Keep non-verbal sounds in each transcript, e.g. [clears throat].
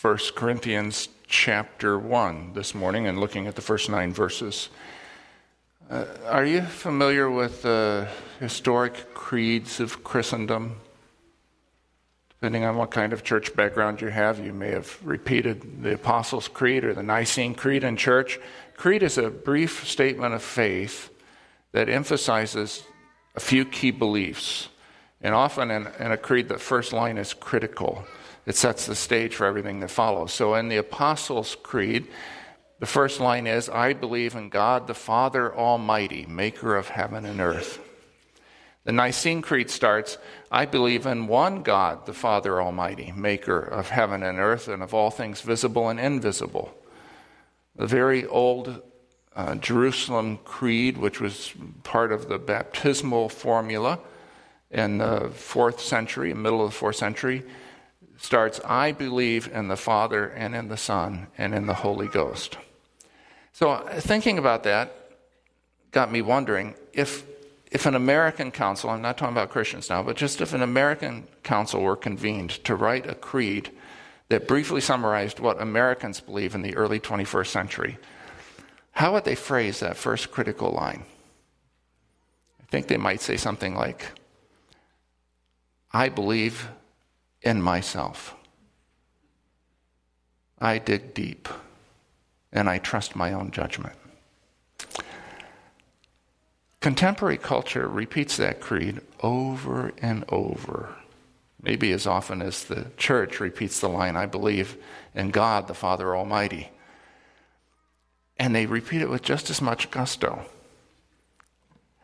1 Corinthians chapter 1 this morning and looking at the first nine verses. Uh, are you familiar with the historic creeds of Christendom? Depending on what kind of church background you have, you may have repeated the Apostles' Creed or the Nicene Creed in church. Creed is a brief statement of faith that emphasizes a few key beliefs. And often in, in a creed, the first line is critical. It sets the stage for everything that follows. So in the Apostles' Creed, the first line is I believe in God the Father Almighty, maker of heaven and earth. The Nicene Creed starts I believe in one God, the Father Almighty, maker of heaven and earth and of all things visible and invisible. The very old uh, Jerusalem Creed, which was part of the baptismal formula in the fourth century, middle of the fourth century, starts I believe in the Father and in the Son and in the Holy Ghost. So, uh, thinking about that got me wondering if, if an American council, I'm not talking about Christians now, but just if an American council were convened to write a creed that briefly summarized what Americans believe in the early 21st century, how would they phrase that first critical line? I think they might say something like, I believe in myself. I dig deep and I trust my own judgment. Contemporary culture repeats that creed over and over, maybe as often as the church repeats the line, I believe in God the Father Almighty. And they repeat it with just as much gusto.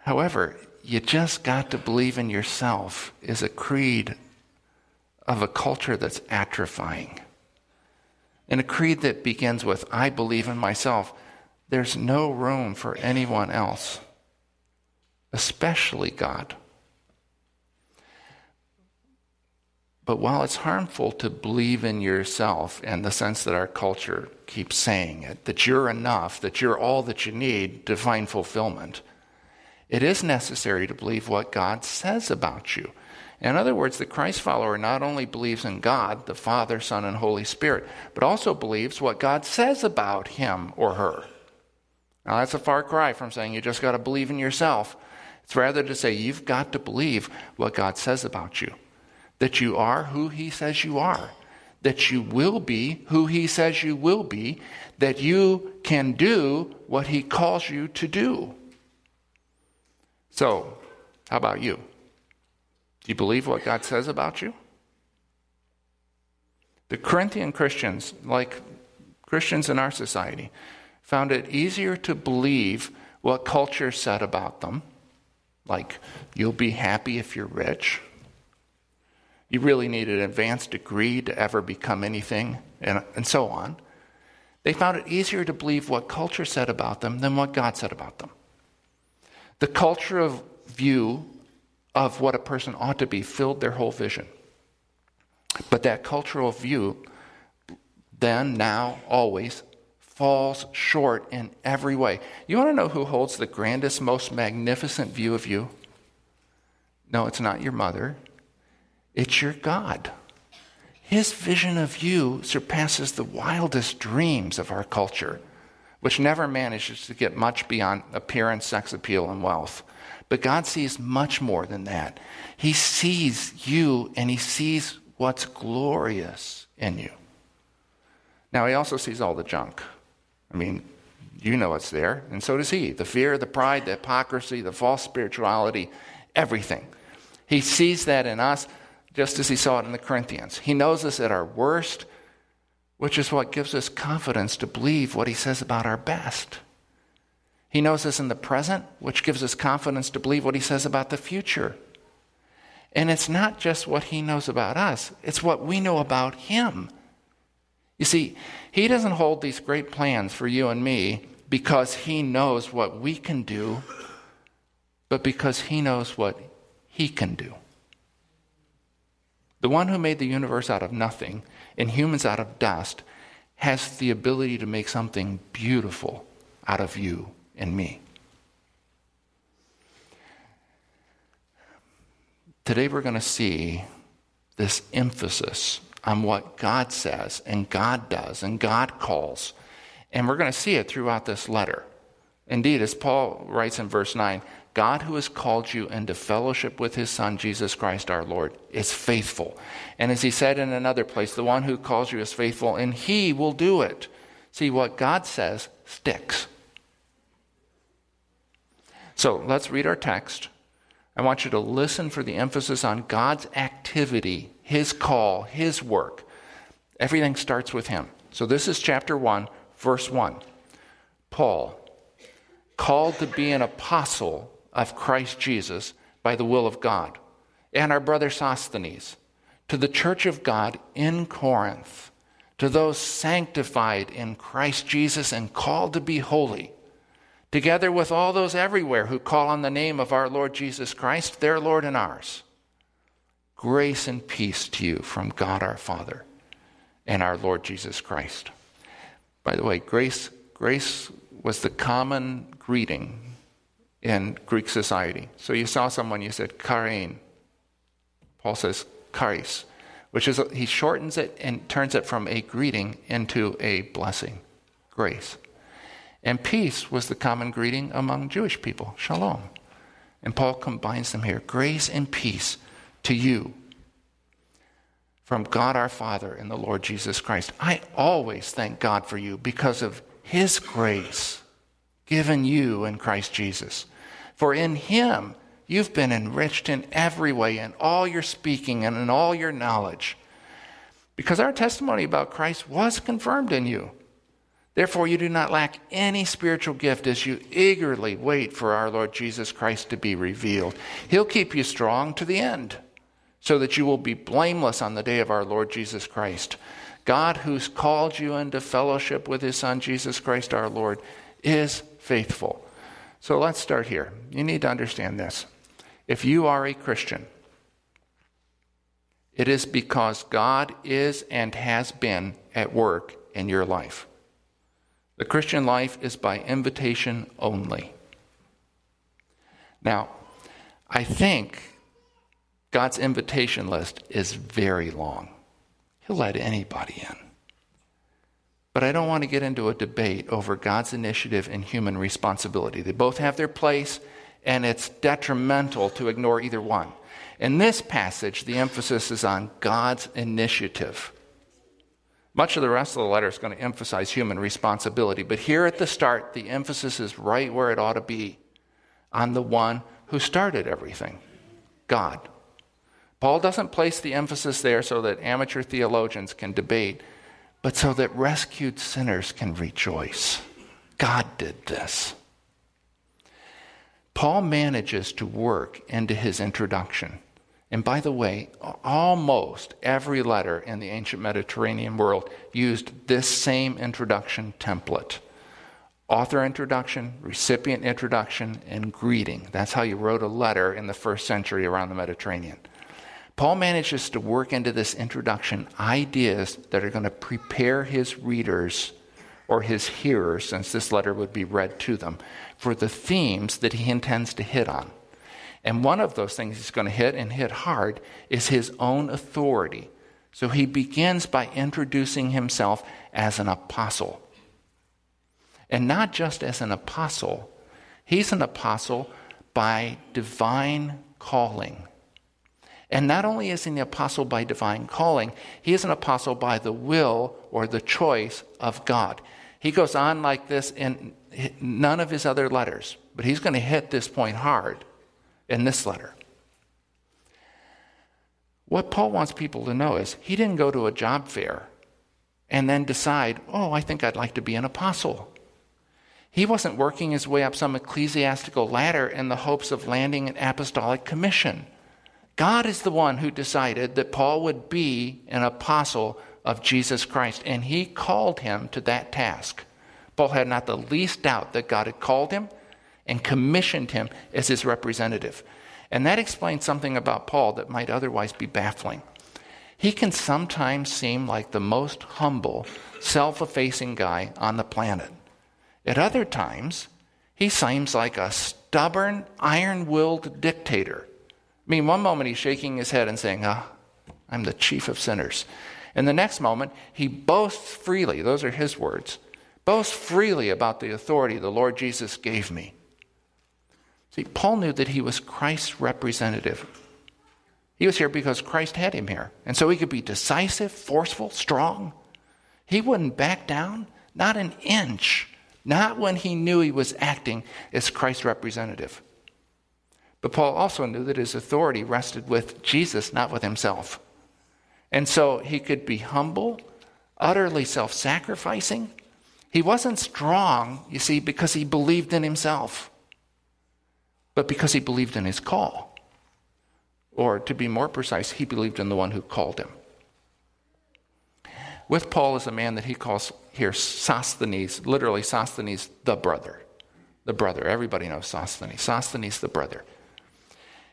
However, you just got to believe in yourself is a creed of a culture that's atrophying. In a creed that begins with, I believe in myself, there's no room for anyone else, especially God. But while it's harmful to believe in yourself in the sense that our culture keeps saying it, that you're enough, that you're all that you need to find fulfillment, it is necessary to believe what God says about you. In other words, the Christ follower not only believes in God, the Father, Son, and Holy Spirit, but also believes what God says about him or her. Now, that's a far cry from saying you just got to believe in yourself. It's rather to say you've got to believe what God says about you that you are who He says you are, that you will be who He says you will be, that you can do what He calls you to do. So, how about you? Do you believe what God says about you? The Corinthian Christians, like Christians in our society, found it easier to believe what culture said about them, like, you'll be happy if you're rich. You really need an advanced degree to ever become anything, and, and so on. They found it easier to believe what culture said about them than what God said about them. The culture of view of what a person ought to be filled their whole vision. But that cultural view, then, now, always, falls short in every way. You want to know who holds the grandest, most magnificent view of you? No, it's not your mother, it's your God. His vision of you surpasses the wildest dreams of our culture, which never manages to get much beyond appearance, sex appeal, and wealth. But God sees much more than that. He sees you and He sees what's glorious in you. Now, He also sees all the junk. I mean, you know it's there, and so does He the fear, the pride, the hypocrisy, the false spirituality, everything. He sees that in us just as He saw it in the Corinthians. He knows us at our worst, which is what gives us confidence to believe what He says about our best. He knows us in the present, which gives us confidence to believe what he says about the future. And it's not just what he knows about us, it's what we know about him. You see, he doesn't hold these great plans for you and me because he knows what we can do, but because he knows what he can do. The one who made the universe out of nothing and humans out of dust has the ability to make something beautiful out of you and me. Today we're going to see this emphasis on what God says and God does and God calls. And we're going to see it throughout this letter. Indeed, as Paul writes in verse 9, God who has called you into fellowship with his Son, Jesus Christ our Lord, is faithful. And as he said in another place, the one who calls you is faithful, and he will do it. See, what God says sticks. So let's read our text. I want you to listen for the emphasis on God's activity, his call, his work. Everything starts with him. So this is chapter 1, verse 1. Paul, called to be an apostle of Christ Jesus by the will of God, and our brother Sosthenes, to the church of God in Corinth, to those sanctified in Christ Jesus and called to be holy, together with all those everywhere who call on the name of our Lord Jesus Christ, their Lord and ours. Grace and peace to you from God our Father and our Lord Jesus Christ. By the way, grace, grace was the common greeting in Greek society. So you saw someone, you said, chairein. Paul says, charis, which is, he shortens it and turns it from a greeting into a blessing, grace. And peace was the common greeting among Jewish people, shalom. And Paul combines them here grace and peace to you from God our Father and the Lord Jesus Christ. I always thank God for you because of his grace given you in Christ Jesus. For in him you've been enriched in every way, in all your speaking and in all your knowledge. Because our testimony about Christ was confirmed in you. Therefore, you do not lack any spiritual gift as you eagerly wait for our Lord Jesus Christ to be revealed. He'll keep you strong to the end, so that you will be blameless on the day of our Lord Jesus Christ. God, who's called you into fellowship with his Son, Jesus Christ our Lord, is faithful. So let's start here. You need to understand this. If you are a Christian, it is because God is and has been at work in your life. The Christian life is by invitation only. Now, I think God's invitation list is very long. He'll let anybody in. But I don't want to get into a debate over God's initiative and human responsibility. They both have their place, and it's detrimental to ignore either one. In this passage, the emphasis is on God's initiative. Much of the rest of the letter is going to emphasize human responsibility, but here at the start, the emphasis is right where it ought to be on the one who started everything God. Paul doesn't place the emphasis there so that amateur theologians can debate but so that rescued sinners can rejoice. God did this. Paul manages to work into his introduction. And by the way, almost every letter in the ancient Mediterranean world used this same introduction template author introduction, recipient introduction, and greeting. That's how you wrote a letter in the first century around the Mediterranean. Paul manages to work into this introduction ideas that are going to prepare his readers or his hearers, since this letter would be read to them, for the themes that he intends to hit on. And one of those things he's going to hit and hit hard is his own authority. So he begins by introducing himself as an apostle. And not just as an apostle, he's an apostle by divine calling. And not only is he an apostle by divine calling, he is an apostle by the will or the choice of God. He goes on like this in none of his other letters, but he's going to hit this point hard in this letter. What Paul wants people to know is he didn't go to a job fair and then decide, oh, I think I'd like to be an apostle. He wasn't working his way up some ecclesiastical ladder in the hopes of landing an apostolic commission. God is the one who decided that Paul would be an apostle of Jesus Christ, and he called him to that task. Paul had not the least doubt that God had called him and commissioned him as his representative. And that explains something about Paul that might otherwise be baffling. He can sometimes seem like the most humble, self effacing guy on the planet. At other times, he seems like a stubborn, iron willed dictator I mean, one moment he's shaking his head and saying, Ah, I'm the chief of sinners. And the next moment, he boasts freely, those are his words, boasts freely about the authority the Lord Jesus gave me. See, Paul knew that he was Christ's representative. He was here because Christ had him here. And so he could be decisive, forceful, strong. He wouldn't back down, not an inch, not when he knew he was acting as Christ's representative. But Paul also knew that his authority rested with Jesus, not with himself. And so he could be humble, utterly self sacrificing. He wasn't strong, you see, because he believed in himself, but because he believed in his call. Or to be more precise, he believed in the one who called him. With Paul is a man that he calls here Sosthenes, literally Sosthenes, the brother. The brother. Everybody knows Sosthenes. Sosthenes, the brother.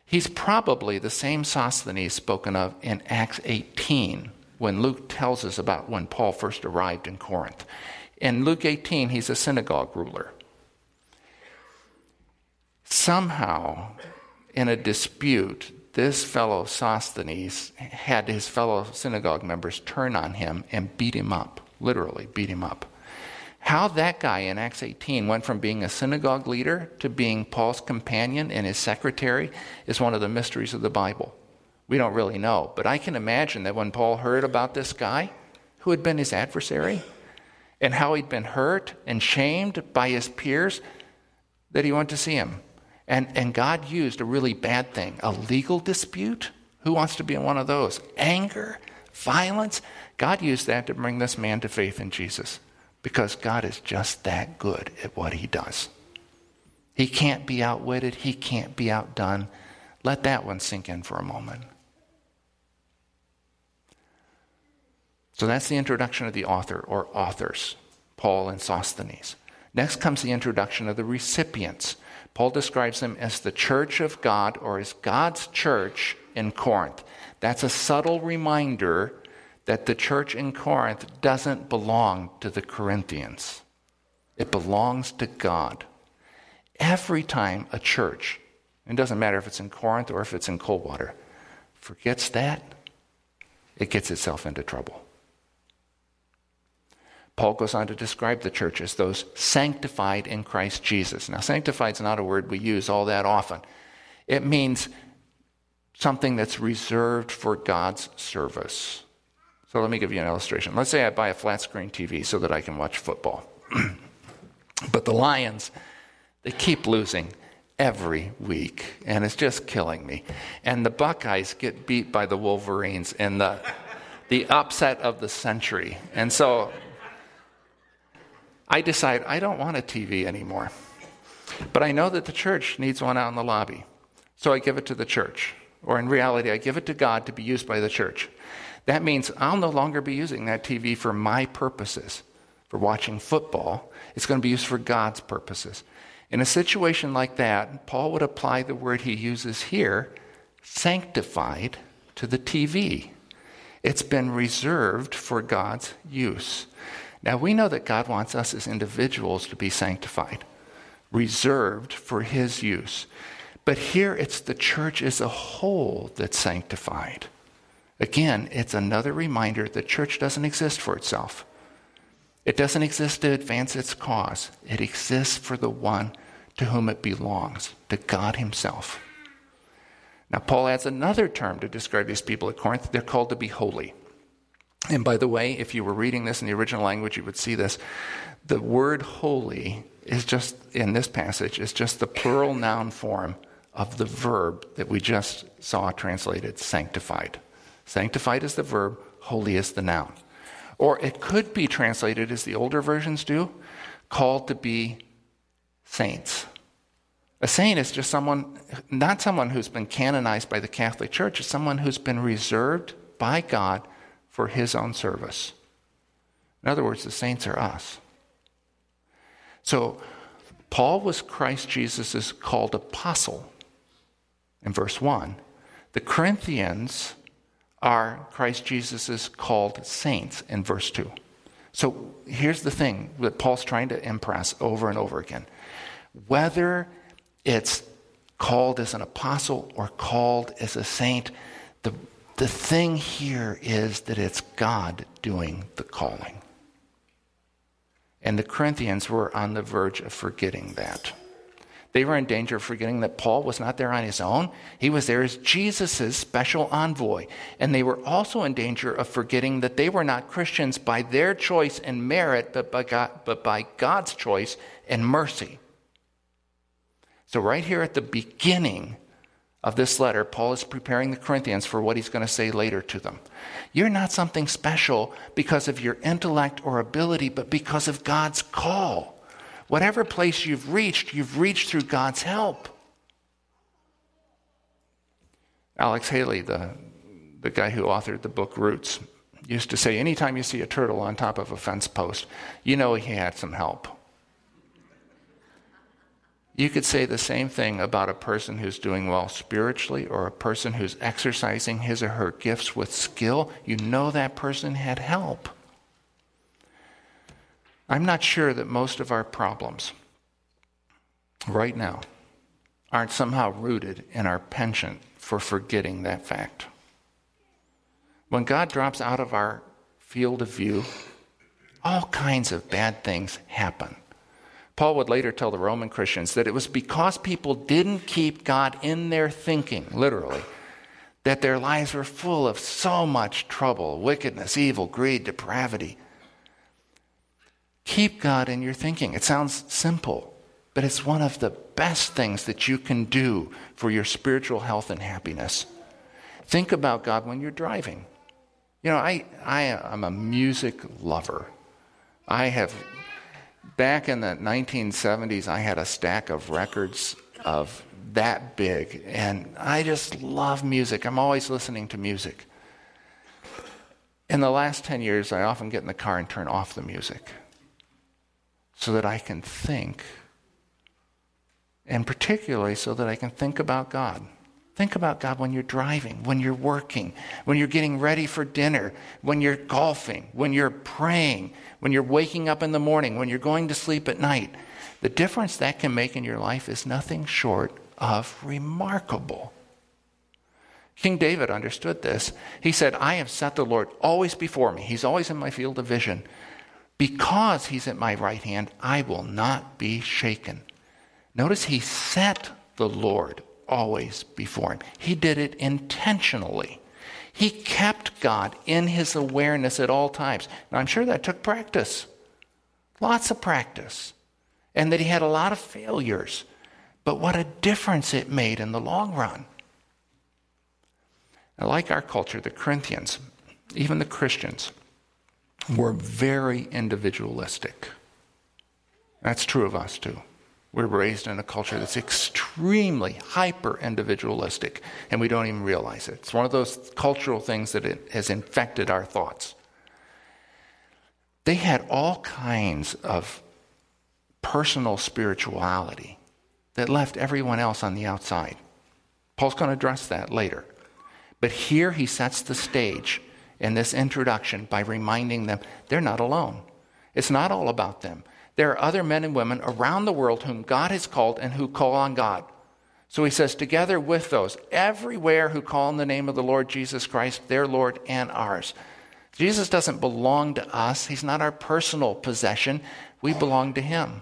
He's probably the same Sosthenes spoken of in Acts 18 when Luke tells us about when Paul first arrived in Corinth. In Luke 18, he's a synagogue ruler. Somehow, in a dispute, this fellow Sosthenes had his fellow synagogue members turn on him and beat him up, literally beat him up. How that guy in Acts 18 went from being a synagogue leader to being Paul's companion and his secretary is one of the mysteries of the Bible. We don't really know, but I can imagine that when Paul heard about this guy who had been his adversary and how he'd been hurt and shamed by his peers, that he went to see him and, and God used a really bad thing a legal dispute. Who wants to be in one of those? Anger, violence. God used that to bring this man to faith in Jesus because God is just that good at what he does. He can't be outwitted, he can't be outdone. Let that one sink in for a moment. So that's the introduction of the author or authors, Paul and Sosthenes. Next comes the introduction of the recipients. Paul describes them as the church of God or as God's church in Corinth. That's a subtle reminder that the church in Corinth doesn't belong to the Corinthians, it belongs to God. Every time a church, it doesn't matter if it's in Corinth or if it's in Coldwater, forgets that, it gets itself into trouble. Paul goes on to describe the church as those sanctified in Christ Jesus. Now, sanctified is not a word we use all that often. It means something that's reserved for God's service. So let me give you an illustration. Let's say I buy a flat screen TV so that I can watch football. [clears throat] but the Lions, they keep losing every week, and it's just killing me. And the Buckeyes get beat by the Wolverines in the, the upset of the century. And so I decide I don't want a TV anymore. But I know that the church needs one out in the lobby. So I give it to the church. Or in reality, I give it to God to be used by the church. That means I'll no longer be using that TV for my purposes, for watching football. It's going to be used for God's purposes. In a situation like that, Paul would apply the word he uses here, sanctified, to the TV. It's been reserved for God's use. Now, we know that God wants us as individuals to be sanctified, reserved for His use. But here it's the church as a whole that's sanctified. Again, it's another reminder the church doesn't exist for itself. It doesn't exist to advance its cause. It exists for the one to whom it belongs, to God Himself. Now, Paul adds another term to describe these people at Corinth. They're called to be holy. And by the way, if you were reading this in the original language, you would see this. The word holy is just, in this passage, is just the plural noun form of the verb that we just saw translated sanctified. Sanctified is the verb, holy is the noun. Or it could be translated as the older versions do, called to be saints. A saint is just someone, not someone who's been canonized by the Catholic Church, it's someone who's been reserved by God for his own service. In other words, the saints are us. So, Paul was Christ Jesus' called apostle in verse 1. The Corinthians are Christ Jesus' called saints in verse 2. So here's the thing that Paul's trying to impress over and over again. Whether it's called as an apostle or called as a saint, the the thing here is that it's God doing the calling. And the Corinthians were on the verge of forgetting that. They were in danger of forgetting that Paul was not there on his own. He was there as Jesus' special envoy. And they were also in danger of forgetting that they were not Christians by their choice and merit, but by, God, but by God's choice and mercy. So, right here at the beginning of this letter, Paul is preparing the Corinthians for what he's going to say later to them. You're not something special because of your intellect or ability, but because of God's call. Whatever place you've reached, you've reached through God's help. Alex Haley, the, the guy who authored the book Roots, used to say anytime you see a turtle on top of a fence post, you know he had some help. You could say the same thing about a person who's doing well spiritually or a person who's exercising his or her gifts with skill. You know that person had help. I'm not sure that most of our problems right now aren't somehow rooted in our penchant for forgetting that fact. When God drops out of our field of view, all kinds of bad things happen. Paul would later tell the Roman Christians that it was because people didn't keep God in their thinking, literally, that their lives were full of so much trouble, wickedness, evil, greed, depravity. Keep God in your thinking. It sounds simple, but it's one of the best things that you can do for your spiritual health and happiness. Think about God when you're driving. You know, I, I am a music lover. I have, back in the 1970s, I had a stack of records of that big, and I just love music. I'm always listening to music. In the last 10 years, I often get in the car and turn off the music so that I can think, and particularly so that I can think about God. Think about God when you're driving, when you're working, when you're getting ready for dinner, when you're golfing, when you're praying, when you're waking up in the morning, when you're going to sleep at night. The difference that can make in your life is nothing short of remarkable. King David understood this. He said, I have set the Lord always before me. He's always in my field of vision. Because he's at my right hand, I will not be shaken. Notice he set the Lord always before him. He did it intentionally. He kept God in his awareness at all times. Now, I'm sure that took practice, lots of practice, and that he had a lot of failures. But what a difference it made in the long run. Now, like our culture, the Corinthians, even the Christians, we're very individualistic. That's true of us too. We're raised in a culture that's extremely hyper individualistic, and we don't even realize it. It's one of those cultural things that has infected our thoughts. They had all kinds of personal spirituality that left everyone else on the outside. Paul's going to address that later. But here he sets the stage in this introduction by reminding them they're not alone. It's not all about them. There are other men and women around the world whom God has called and who call on God. So he says, together with those, everywhere who call on the name of the Lord Jesus Christ, their Lord and ours. Jesus doesn't belong to us, He's not our personal possession. We belong to Him.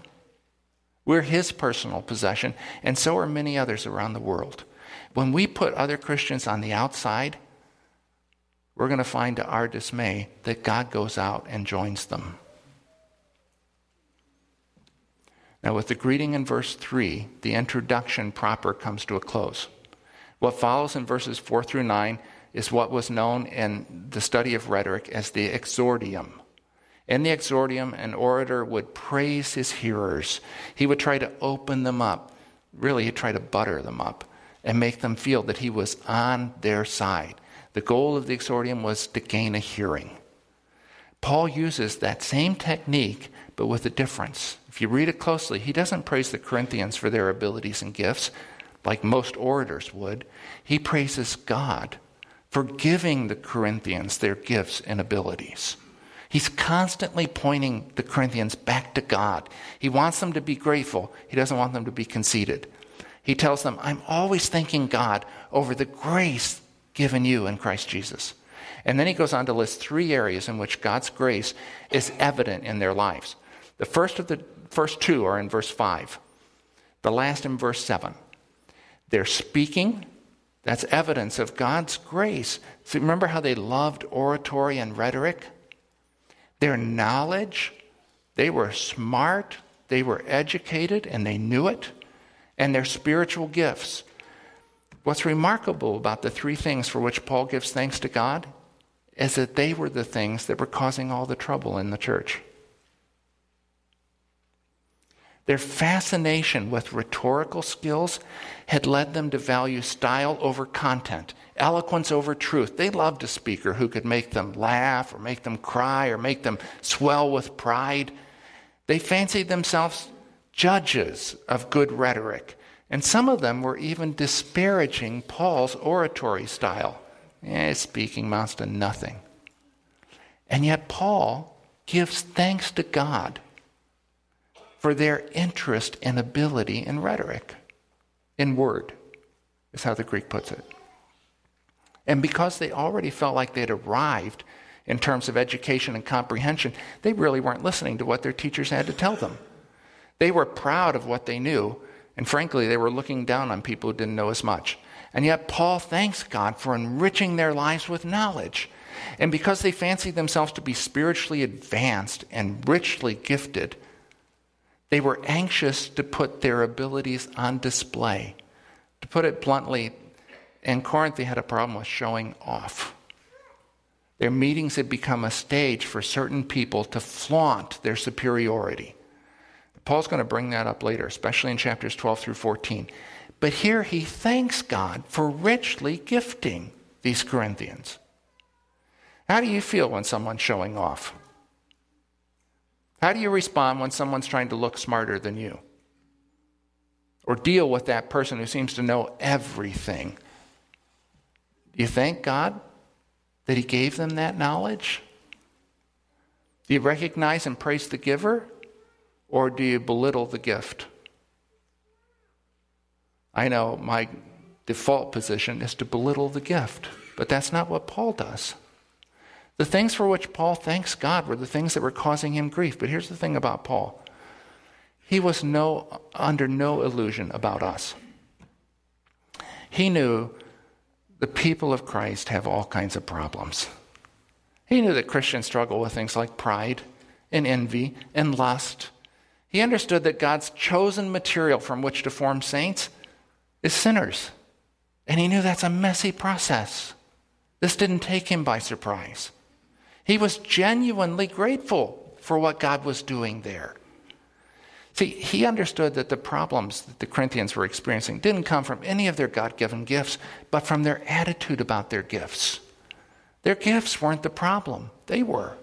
We're His personal possession, and so are many others around the world. When we put other Christians on the outside, we're going to find to our dismay that God goes out and joins them. Now, with the greeting in verse 3, the introduction proper comes to a close. What follows in verses 4 through 9 is what was known in the study of rhetoric as the exordium. In the exordium, an orator would praise his hearers. He would try to open them up. Really, he'd try to butter them up and make them feel that he was on their side. The goal of the exordium was to gain a hearing. Paul uses that same technique, but with a difference. If you read it closely, he doesn't praise the Corinthians for their abilities and gifts like most orators would. He praises God for giving the Corinthians their gifts and abilities. He's constantly pointing the Corinthians back to God. He wants them to be grateful, he doesn't want them to be conceited. He tells them, I'm always thanking God over the grace given you in Christ Jesus. And then he goes on to list three areas in which God's grace is evident in their lives. The first of the first two are in verse 5. The last in verse 7. They're speaking. That's evidence of God's grace. Remember how they loved oratory and rhetoric? Their knowledge, they were smart, they were educated, and they knew it. And their spiritual gifts. What's remarkable about the three things for which Paul gives thanks to God is that they were the things that were causing all the trouble in the church. Their fascination with rhetorical skills had led them to value style over content, eloquence over truth. They loved a speaker who could make them laugh or make them cry or make them swell with pride. They fancied themselves judges of good rhetoric, and some of them were even disparaging Paul's oratory style. Eh, speaking amounts to nothing. And yet, Paul gives thanks to God for their interest and ability in rhetoric, in word, is how the Greek puts it. And because they already felt like they'd arrived in terms of education and comprehension, they really weren't listening to what their teachers had to tell them. They were proud of what they knew, and frankly, they were looking down on people who didn't know as much. And yet, Paul thanks God for enriching their lives with knowledge. And because they fancied themselves to be spiritually advanced and richly gifted, they were anxious to put their abilities on display. To put it bluntly, in Corinth, they had a problem with showing off. Their meetings had become a stage for certain people to flaunt their superiority. Paul's going to bring that up later, especially in chapters 12 through 14. But here he thanks God for richly gifting these Corinthians. How do you feel when someone's showing off? How do you respond when someone's trying to look smarter than you? Or deal with that person who seems to know everything? Do you thank God that He gave them that knowledge? Do you recognize and praise the giver? Or do you belittle the gift? I know my default position is to belittle the gift, but that's not what Paul does. The things for which Paul thanks God were the things that were causing him grief. But here's the thing about Paul he was no, under no illusion about us. He knew the people of Christ have all kinds of problems. He knew that Christians struggle with things like pride and envy and lust. He understood that God's chosen material from which to form saints is sinners. And he knew that's a messy process. This didn't take him by surprise. He was genuinely grateful for what God was doing there. See, he understood that the problems that the Corinthians were experiencing didn't come from any of their God given gifts, but from their attitude about their gifts. Their gifts weren't the problem, they were.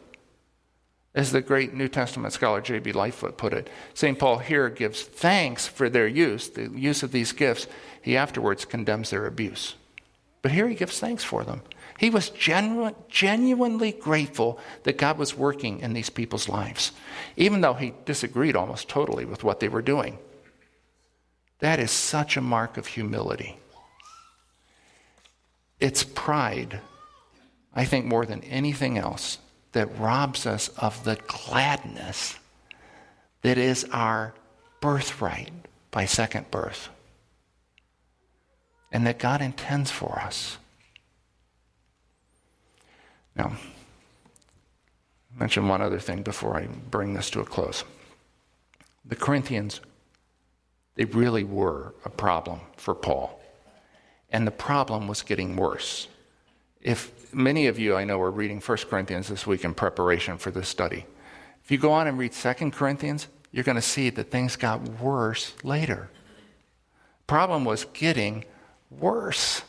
As the great New Testament scholar J.B. Lightfoot put it, St. Paul here gives thanks for their use, the use of these gifts. He afterwards condemns their abuse. But here he gives thanks for them. He was genu- genuinely grateful that God was working in these people's lives, even though he disagreed almost totally with what they were doing. That is such a mark of humility. It's pride, I think, more than anything else, that robs us of the gladness that is our birthright by second birth and that God intends for us. Now, mention one other thing before I bring this to a close. The Corinthians, they really were a problem for Paul. And the problem was getting worse. If many of you I know are reading 1 Corinthians this week in preparation for this study, if you go on and read 2 Corinthians, you're going to see that things got worse later. The problem was getting worse.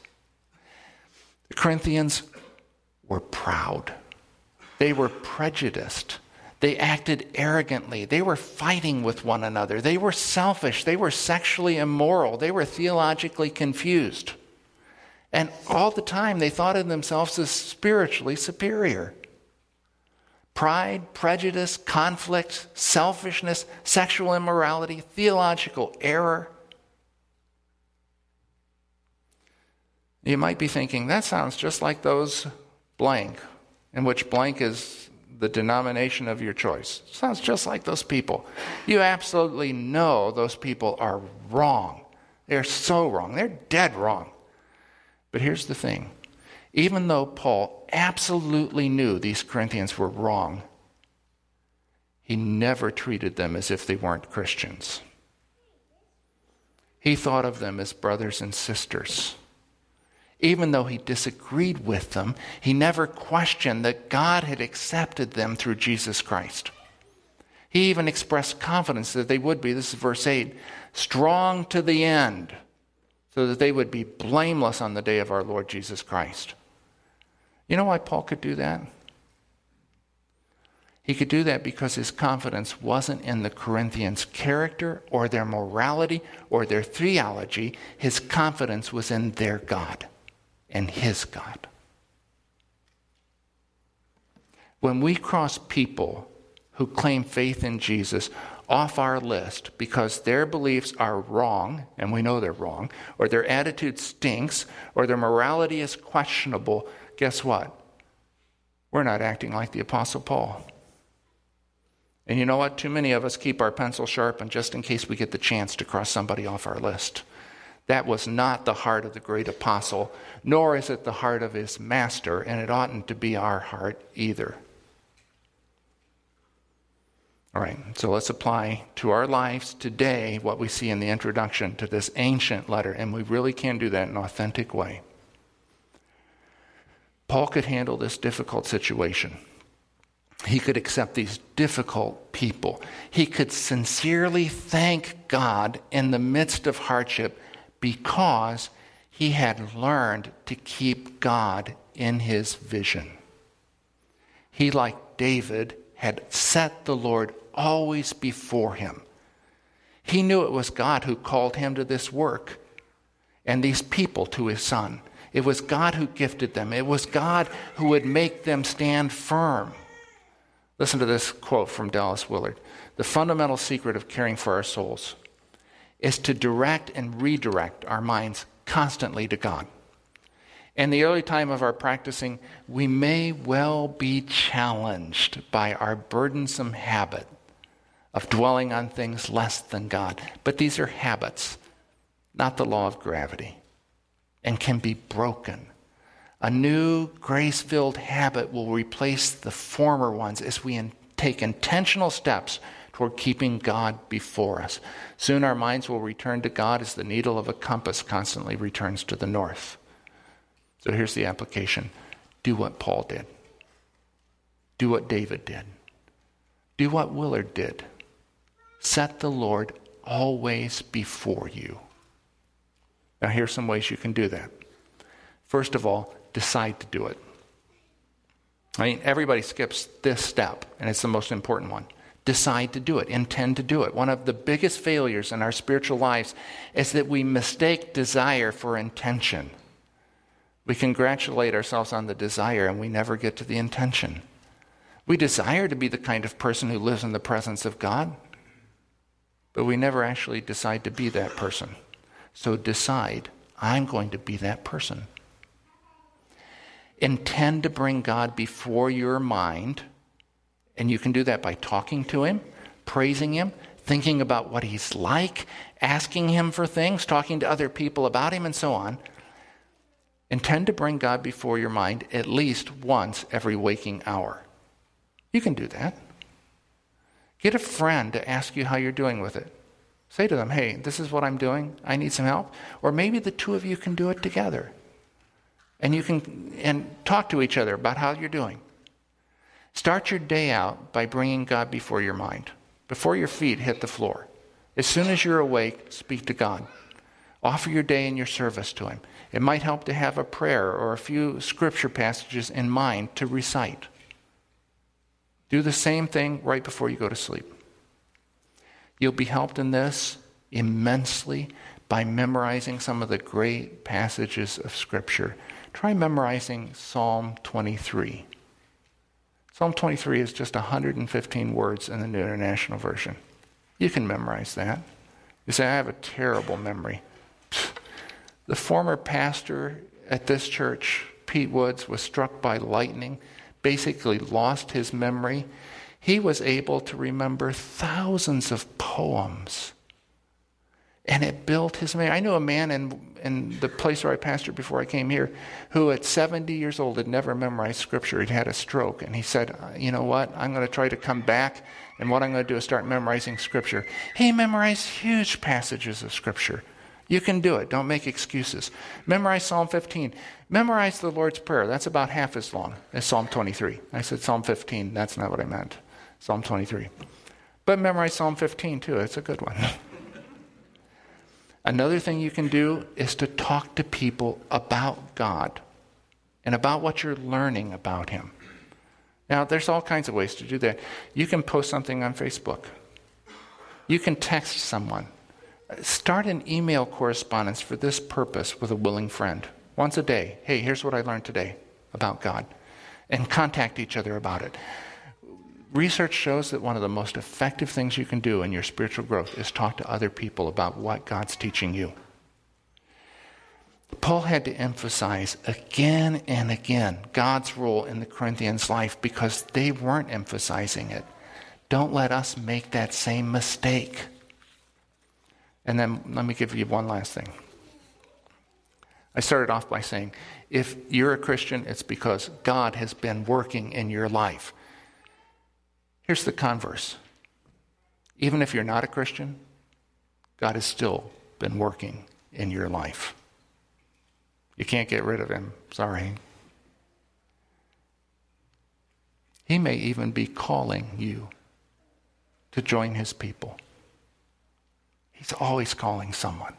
The Corinthians were proud, they were prejudiced. They acted arrogantly. They were fighting with one another. They were selfish. They were sexually immoral. They were theologically confused. And all the time, they thought of themselves as spiritually superior. Pride, prejudice, conflict, selfishness, sexual immorality, theological error. You might be thinking, that sounds just like those blank, in which blank is the denomination of your choice. Sounds just like those people. You absolutely know those people are wrong. They're so wrong. They're dead wrong. But here's the thing even though Paul absolutely knew these Corinthians were wrong, he never treated them as if they weren't Christians. He thought of them as brothers and sisters. Even though he disagreed with them, he never questioned that God had accepted them through Jesus Christ. He even expressed confidence that they would be, this is verse 8, strong to the end, so that they would be blameless on the day of our Lord Jesus Christ. You know why Paul could do that? He could do that because his confidence wasn't in the Corinthians' character or their morality or their theology. His confidence was in their God and his God. When we cross people who claim faith in Jesus off our list because their beliefs are wrong, and we know they're wrong, or their attitude stinks, or their morality is questionable, guess what? We're not acting like the Apostle Paul. And you know what? Too many of us keep our pencil sharp and just in case we get the chance to cross somebody off our list. That was not the heart of the great apostle, nor is it the heart of his master, and it oughtn't to be our heart either. All right, so let's apply to our lives today what we see in the introduction to this ancient letter, and we really can do that in an authentic way. Paul could handle this difficult situation. He could accept these difficult people. He could sincerely thank God in the midst of hardship because he had learned to keep God in his vision. He, like David, had set the Lord always before him. He knew it was God who called him to this work and these people to his son. It was God who gifted them, it was God who would make them stand firm. Listen to this quote from Dallas Willard The fundamental secret of caring for our souls is to direct and redirect our minds constantly to God. In the early time of our practicing, we may well be challenged by our burdensome habit of dwelling on things less than God. But these are habits, not the law of gravity, and can be broken a new grace filled habit will replace the former ones as we in- take intentional steps toward keeping God before us. Soon our minds will return to God as the needle of a compass constantly returns to the north. So here's the application do what Paul did, do what David did, do what Willard did. Set the Lord always before you. Now, here's some ways you can do that. First of all, decide to do it. I mean, everybody skips this step, and it's the most important one. Decide to do it, intend to do it. One of the biggest failures in our spiritual lives is that we mistake desire for intention. We congratulate ourselves on the desire, and we never get to the intention. We desire to be the kind of person who lives in the presence of God, but we never actually decide to be that person. So decide, I'm going to be that person intend to bring God before your mind. And you can do that by talking to Him, praising Him, thinking about what He's like, asking Him for things, talking to other people about Him, and so on. Intend to bring God before your mind at least once every waking hour. You can do that. Get a friend to ask you how you're doing with it. Say to them, hey, this is what I'm doing. I need some help. Or maybe the two of you can do it together and you can and talk to each other about how you're doing. Start your day out by bringing God before your mind, before your feet hit the floor. As soon as you're awake, speak to God. Offer your day and your service to Him. It might help to have a prayer or a few scripture passages in mind to recite. Do the same thing right before you go to sleep. You'll be helped in this immensely by memorizing some of the great passages of Scripture Try memorizing Psalm 23. Psalm 23 is just 115 words in the New International Version. You can memorize that. You say, I have a terrible memory. The former pastor at this church, Pete Woods, was struck by lightning, basically lost his memory. He was able to remember thousands of poems. And it built his memory. I knew a man in, in the place where I pastored before I came here who, at 70 years old, had never memorized scripture. He'd had a stroke. And he said, You know what? I'm going to try to come back. And what I'm going to do is start memorizing scripture. He memorized huge passages of scripture. You can do it. Don't make excuses. Memorize Psalm 15. Memorize the Lord's Prayer. That's about half as long as Psalm 23. I said Psalm 15. That's not what I meant. Psalm 23. But memorize Psalm 15 too. It's a good one. [laughs] Another thing you can do is to talk to people about God and about what you're learning about Him. Now, there's all kinds of ways to do that. You can post something on Facebook, you can text someone. Start an email correspondence for this purpose with a willing friend. Once a day. Hey, here's what I learned today about God. And contact each other about it. Research shows that one of the most effective things you can do in your spiritual growth is talk to other people about what God's teaching you. Paul had to emphasize again and again God's role in the Corinthians' life because they weren't emphasizing it. Don't let us make that same mistake. And then let me give you one last thing. I started off by saying if you're a Christian, it's because God has been working in your life. Here's the converse even if you're not a Christian, God has still been working in your life. You can't get rid of him. Sorry. He may even be calling you to join his people. He's always calling someone.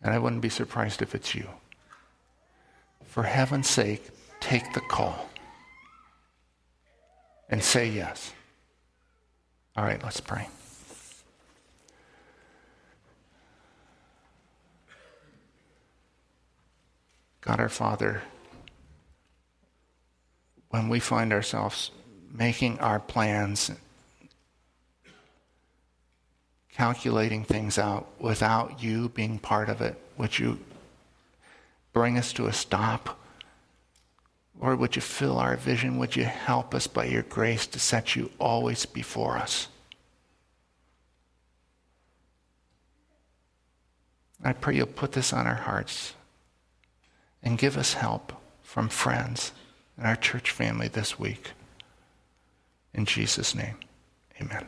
And I wouldn't be surprised if it's you. For heaven's sake, take the call and say yes. All right, let's pray. God our Father, when we find ourselves making our plans calculating things out without you being part of it? Would you bring us to a stop? Or would you fill our vision? Would you help us by your grace to set you always before us? I pray you'll put this on our hearts and give us help from friends and our church family this week. In Jesus' name, amen.